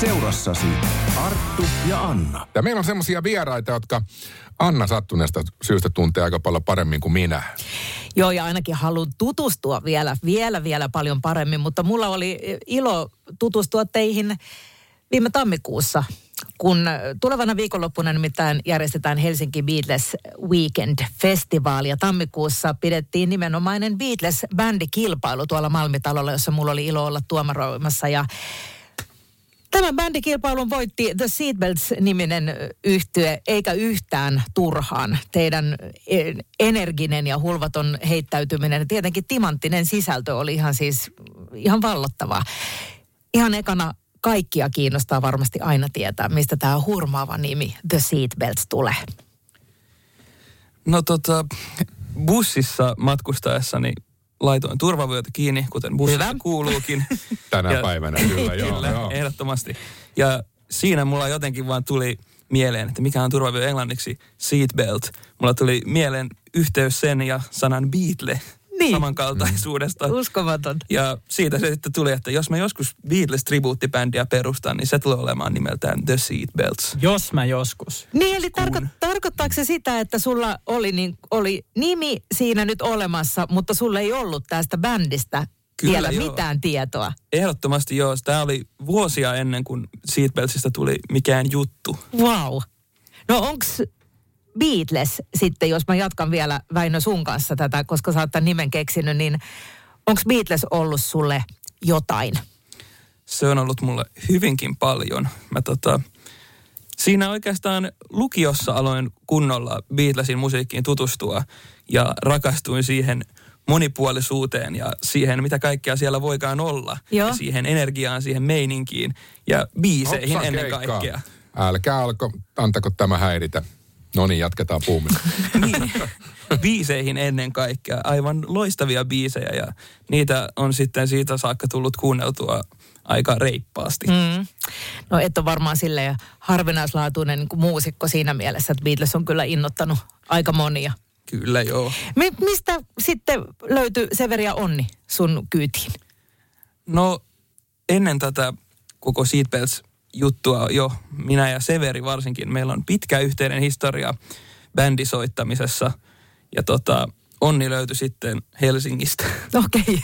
Seurassasi Arttu ja Anna. Ja meillä on semmoisia vieraita, jotka Anna sattuneesta syystä tuntee aika paljon paremmin kuin minä. Joo, ja ainakin haluan tutustua vielä, vielä, vielä paljon paremmin, mutta mulla oli ilo tutustua teihin viime tammikuussa, kun tulevana viikonloppuna nimittäin järjestetään Helsinki Beatles Weekend Festival ja tammikuussa pidettiin nimenomainen Beatles-bändikilpailu tuolla Malmitalolla, jossa mulla oli ilo olla tuomaroimassa ja Tämän bändikilpailun voitti The Seatbelts-niminen yhtye, eikä yhtään turhaan. Teidän e, energinen ja hulvaton heittäytyminen, tietenkin timanttinen sisältö oli ihan siis ihan vallottavaa. Ihan ekana kaikkia kiinnostaa varmasti aina tietää, mistä tämä hurmaava nimi The Seatbelts tulee. No tota, bussissa matkustaessani laitoin turvavyötä kiinni, kuten bussissa Hyvä. kuuluukin. Tänä Ja- päivänä kyllä, joo, Kyllä, joo. ehdottomasti. Ja siinä mulla jotenkin vaan tuli mieleen, että mikä on turvavyö englanniksi seatbelt. Mulla tuli mieleen yhteys sen ja sanan Beatle Niin. samankaltaisuudesta. Uskomaton. Ja siitä se sitten tuli, että jos mä joskus Beatles-tribuuttibändiä perustan, niin se tulee olemaan nimeltään The Seatbelts. Jos mä joskus. Niin, eli tarko- tarkoittaako se sitä, että sulla oli, niin, oli nimi siinä nyt olemassa, mutta sulla ei ollut tästä bändistä Kyllä, vielä joo. mitään tietoa? Ehdottomasti joo. Tämä oli vuosia ennen kuin Seatbeltsistä tuli mikään juttu. Wow. No onks Beatles sitten, jos mä jatkan vielä Väinö sun kanssa tätä, koska sä oot tämän nimen keksinyt, niin onks Beatles ollut sulle jotain? Se on ollut mulle hyvinkin paljon. Mä tota, siinä oikeastaan lukiossa aloin kunnolla Beatlesin musiikkiin tutustua ja rakastuin siihen monipuolisuuteen ja siihen, mitä kaikkea siellä voikaan olla. Joo. Ja siihen energiaan, siihen meininkiin ja biiseihin Hopsa ennen keikkaa. kaikkea. Älkää alko, antako tämä häiritä. No niin, jatketaan puhumista. niin, biiseihin ennen kaikkea. Aivan loistavia biisejä ja niitä on sitten siitä saakka tullut kuunneltua aika reippaasti. Mm. No et ole varmaan silleen harvinaislaatuinen niin kuin muusikko siinä mielessä, että Beatles on kyllä innottanut aika monia. Kyllä joo. Mi- mistä sitten löytyi Severi ja Onni sun kyytiin? No ennen tätä koko Seatbelts-juttua jo, minä ja Severi varsinkin, meillä on pitkä yhteinen historia bändisoittamisessa. Ja tota, Onni löytyi sitten Helsingistä. Okei.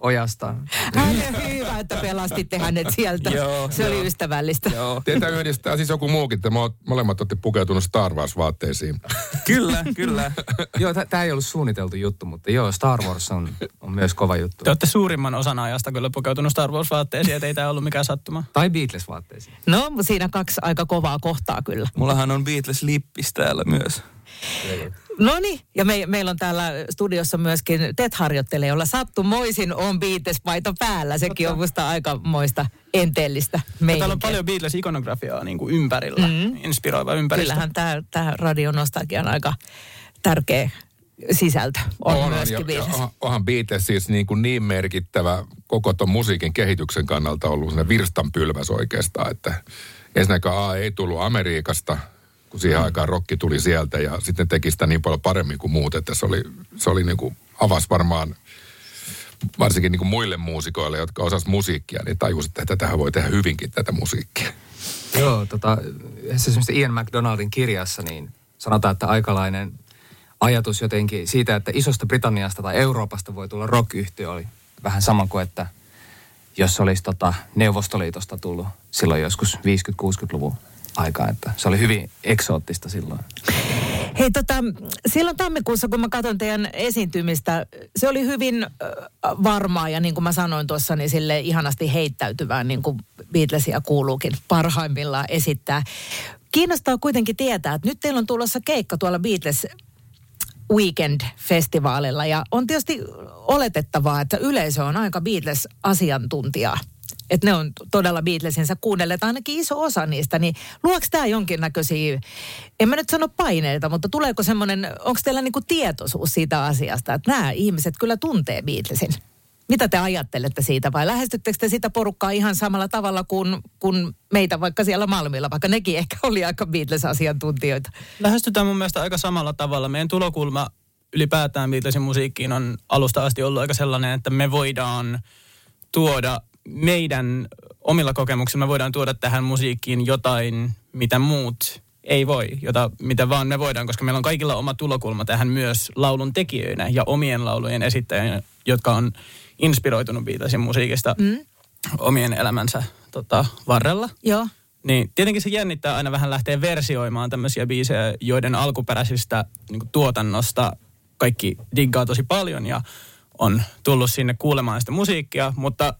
Ojasta. Okay. Hyvä, että pelastitte hänet sieltä. Joo, Se oli joo. ystävällistä. Joo, Teitä yhdistää siis joku muukin, että mo- molemmat olette pukeutunut Star Wars-vaatteisiin. kyllä, kyllä. Joo, tämä ei ollut suunniteltu juttu, mutta joo, Star Wars on, on myös kova juttu. Te olette suurimman osan ajasta kyllä pukeutunut Star Wars-vaatteisiin, että ei tämä ollut mikään sattuma. Tai Beatles-vaatteisiin. No, siinä kaksi aika kovaa kohtaa kyllä. Mullahan on Beatles-lippis täällä myös. No niin, ja me, meillä on täällä studiossa myöskin Ted harjoittelee, jolla sattumoisin on Beatles-paita päällä. Sekin on musta aika moista enteellistä meininkiä. täällä on paljon Beatles-ikonografiaa niin kuin ympärillä, mm. inspiroiva ympäristö. Kyllähän tämä, tämä radionostakian aika tärkeä sisältö on, on myöskin ja, Beatles. ja onhan Beatles siis niin, kuin niin merkittävä koko ton musiikin kehityksen kannalta ollut sellainen virstanpylväs oikeastaan, että ensinnäkään A ei tullut Amerikasta, kun siihen Mm. aikaan rokki tuli sieltä ja sitten teki sitä niin paljon paremmin kuin muut, että se oli, se oli niin kuin, avasi varmaan varsinkin niin kuin muille muusikoille, jotka osas musiikkia, niin tajusi, että tätähän voi tehdä hyvinkin tätä musiikkia. Joo, tota, esimerkiksi Ian McDonaldin kirjassa niin sanotaan, että aikalainen ajatus jotenkin siitä, että isosta Britanniasta tai Euroopasta voi tulla rock oli vähän sama kuin, että jos olisi tota Neuvostoliitosta tullut silloin joskus 50-60-luvun aikaa, että se oli hyvin eksoottista silloin. Hei tota, silloin tammikuussa, kun mä katson teidän esiintymistä, se oli hyvin varmaa ja niin kuin mä sanoin tuossa, niin sille ihanasti heittäytyvää, niin kuin Beatlesia kuuluukin parhaimmillaan esittää. Kiinnostaa kuitenkin tietää, että nyt teillä on tulossa keikka tuolla Beatles Weekend-festivaalilla ja on tietysti oletettavaa, että yleisö on aika Beatles-asiantuntijaa. Että ne on todella Beatlesinsa kuunnelleet, ainakin iso osa niistä, niin luoks tämä jonkinnäköisiä, en mä nyt sano paineita, mutta tuleeko semmoinen, onko teillä niinku tietoisuus siitä asiasta, että nämä ihmiset kyllä tuntee Beatlesin? Mitä te ajattelette siitä vai lähestyttekö te sitä porukkaa ihan samalla tavalla kuin, kuin meitä vaikka siellä Malmilla, vaikka nekin ehkä oli aika Beatles-asiantuntijoita? Lähestytään mun mielestä aika samalla tavalla. Meidän tulokulma ylipäätään Beatlesin musiikkiin on alusta asti ollut aika sellainen, että me voidaan tuoda meidän omilla kokemuksilla, me voidaan tuoda tähän musiikkiin jotain, mitä muut ei voi, jota, mitä vaan me voidaan, koska meillä on kaikilla oma tulokulma tähän myös laulun tekijöinä ja omien laulujen esittäjinä, jotka on inspiroitunut Beatlesin musiikista mm. omien elämänsä tota, varrella. Joo. Niin tietenkin se jännittää aina vähän lähteä versioimaan tämmöisiä biisejä, joiden alkuperäisistä niin tuotannosta kaikki diggaa tosi paljon ja on tullut sinne kuulemaan sitä musiikkia, mutta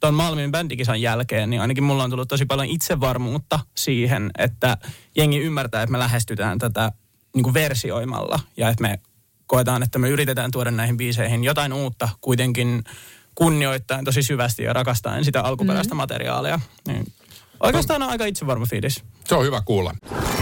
tuon Malmin bändikisan jälkeen, niin ainakin mulla on tullut tosi paljon itsevarmuutta siihen, että jengi ymmärtää, että me lähestytään tätä niin kuin versioimalla ja että me koetaan, että me yritetään tuoda näihin biiseihin jotain uutta kuitenkin kunnioittaen tosi syvästi ja rakastaen sitä alkuperäistä mm. materiaalia. Niin oikeastaan on aika itsevarma fiilis. Se on hyvä kuulla.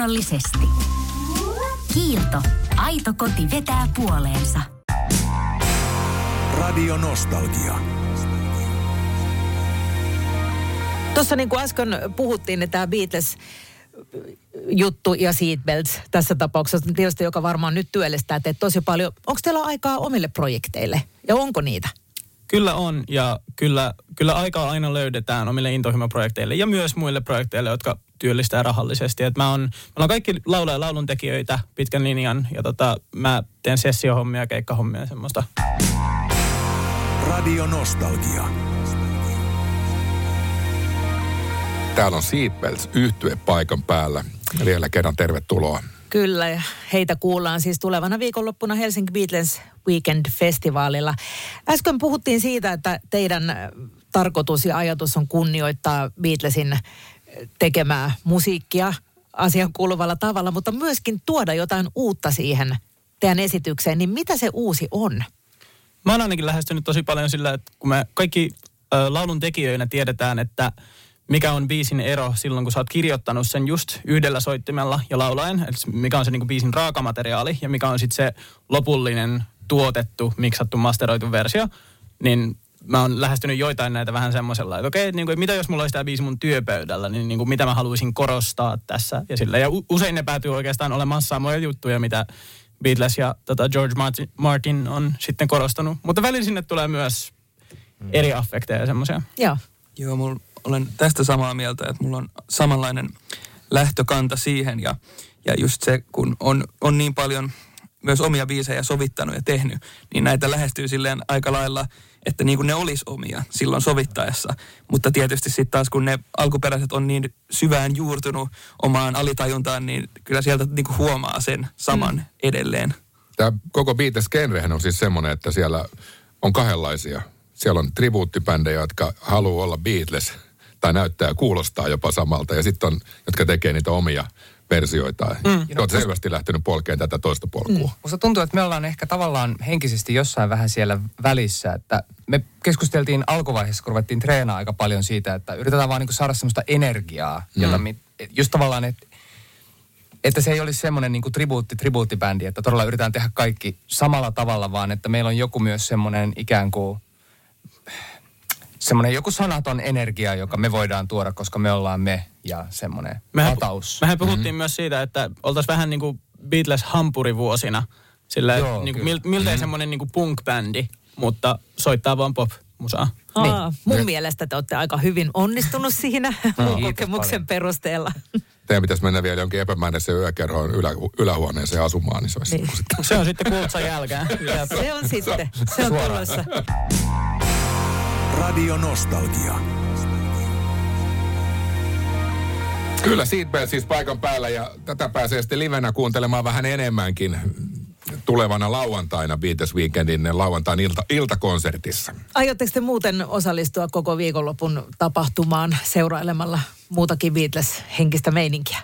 Luonnollisesti. Kiilto. Aito koti vetää puoleensa. Radio Nostalgia. Tuossa niin kuin äsken puhuttiin, että tämä Beatles juttu ja Seatbelts tässä tapauksessa, tietysti joka varmaan nyt työllistää teet tosi paljon. Onko teillä aikaa omille projekteille ja onko niitä? Kyllä on ja kyllä, kyllä aikaa aina löydetään omille intohimoprojekteille ja myös muille projekteille, jotka työllistää rahallisesti. Et mä on, mä on kaikki laulaja ja lauluntekijöitä pitkän linjan ja tota, mä teen sessiohommia, keikkahommia ja semmoista. Radio Nostalgia. Täällä on Seatbelts yhtye paikan päällä. Vielä kerran tervetuloa. Kyllä, ja heitä kuullaan siis tulevana viikonloppuna Helsinki Beatles Weekend-festivaalilla. Äsken puhuttiin siitä, että teidän tarkoitus ja ajatus on kunnioittaa Beatlesin tekemää musiikkia asian kuuluvalla tavalla, mutta myöskin tuoda jotain uutta siihen teidän esitykseen. Niin mitä se uusi on? Mä oon ainakin lähestynyt tosi paljon sillä, että kun me kaikki äh, laulun tekijöinä tiedetään, että mikä on biisin ero silloin, kun sä oot kirjoittanut sen just yhdellä soittimella ja laulaen, eli mikä on se niin kuin biisin raakamateriaali ja mikä on sitten se lopullinen tuotettu, miksattu, masteroitu versio, niin mä oon lähestynyt joitain näitä vähän semmoisella, että okei, niin kuin, mitä jos mulla olisi tämä biisi mun työpöydällä, niin, niin kuin, mitä mä haluaisin korostaa tässä ja sillä. Ja usein ne päätyy oikeastaan olemaan samoja juttuja, mitä Beatles ja tota George Martin, Martin on sitten korostanut. Mutta välillä sinne tulee myös eri affekteja ja semmoisia. Joo. Joo, mulla olen tästä samaa mieltä, että mulla on samanlainen lähtökanta siihen ja, ja just se, kun on, on niin paljon myös omia biisejä sovittanut ja tehnyt, niin näitä lähestyy silleen aika lailla, että niin kuin ne olisi omia silloin sovittaessa. Mutta tietysti sitten taas kun ne alkuperäiset on niin syvään juurtunut omaan alitajuntaan, niin kyllä sieltä niin kuin huomaa sen saman mm. edelleen. Tämä koko Beatles-genrehän on siis semmoinen, että siellä on kahdenlaisia. Siellä on tribuuttibändejä, jotka haluaa olla Beatles – tai näyttää ja kuulostaa jopa samalta. Ja sitten on, jotka tekee niitä omia versioita. Mm. Olet selvästi lähtenyt polkeen tätä toista polkua. Mm. Musta tuntuu, että me ollaan ehkä tavallaan henkisesti jossain vähän siellä välissä. Että me keskusteltiin alkuvaiheessa, kun ruvettiin treenaa aika paljon siitä, että yritetään vaan niin saada semmoista energiaa, mm. jota me, just tavallaan, että että se ei olisi semmoinen niin tribuutti, tribuuttibändi, että todella yritetään tehdä kaikki samalla tavalla, vaan että meillä on joku myös semmoinen ikään kuin semmoinen joku sanaton energia, joka me voidaan tuoda, koska me ollaan me ja semmoinen mehän, lataus. Mehän puhuttiin mm-hmm. myös siitä, että oltaisiin vähän niin kuin Beatles hampurivuosina. Sillä Joo, niin kuin, mil, miltei mm-hmm. semmoinen niin kuin punk-bändi, mutta soittaa vaan pop-musaa. Aa, niin. Mun mielestä te olette aika hyvin onnistunut siinä mun kokemuksen paljon. perusteella. Teidän pitäisi mennä vielä jonkin epämääräiseen yökerhoon ylä, ylähuoneeseen asumaan, niin se olisi niin. sitten. Se on sitten kuultsa jälkeen. se on sitten. Se on tulossa. Radio Nostalgia. Kyllä Seatbelt siis paikan päällä ja tätä pääsee sitten livenä kuuntelemaan vähän enemmänkin tulevana lauantaina Beatles Weekendin lauantain ilta, iltakonsertissa. Aiotteko te muuten osallistua koko viikonlopun tapahtumaan seurailemalla muutakin Beatles-henkistä meininkiä?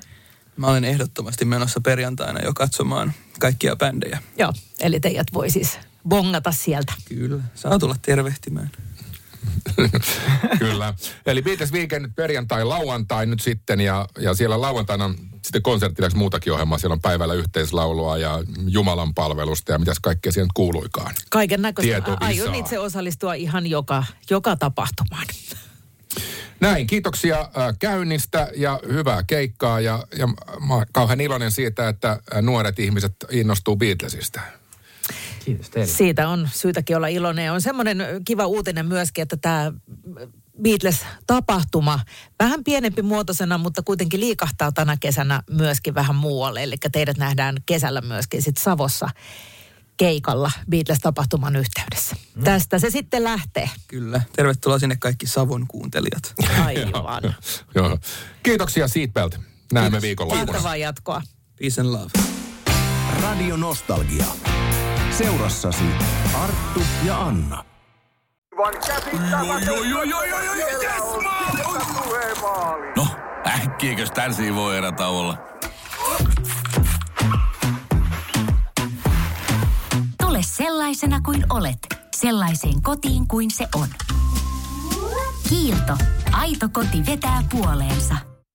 Mä olen ehdottomasti menossa perjantaina jo katsomaan kaikkia bändejä. Joo, eli teidät voi siis bongata sieltä. Kyllä, saa tulla tervehtimään. Kyllä. Eli Beatles Weekend perjantai, lauantai nyt sitten ja, ja siellä lauantaina on sitten konserttiläksi muutakin ohjelmaa. Siellä on päivällä yhteislaulua ja Jumalan palvelusta ja mitäs kaikkea siihen kuuluikaan. Kaiken näköistä. Aion itse osallistua ihan joka, joka tapahtumaan. Näin, kiitoksia äh, käynnistä ja hyvää keikkaa ja, ja mä kauhean iloinen siitä, että äh, nuoret ihmiset innostuu Beatlesista. Kiitos teille. Siitä on syytäkin olla iloinen. On semmoinen kiva uutinen myöskin, että tämä Beatles-tapahtuma, vähän pienempi muotoisena, mutta kuitenkin liikahtaa tänä kesänä myöskin vähän muualle. Eli teidät nähdään kesällä myöskin sit Savossa keikalla Beatles-tapahtuman yhteydessä. Mm. Tästä se sitten lähtee. Kyllä. Tervetuloa sinne kaikki Savon kuuntelijat. Aivan. Joo. Kiitoksia Seatbelt. Näemme viikonloppuna. Mahtavaa jatkoa. Peace and love. Radio Nostalgia. Seurassasi Arttu ja Anna. No, äkkiäkös tän voi erätä olla? Tule sellaisena kuin olet, sellaiseen kotiin kuin se on. Kiilto. Aito koti vetää puoleensa.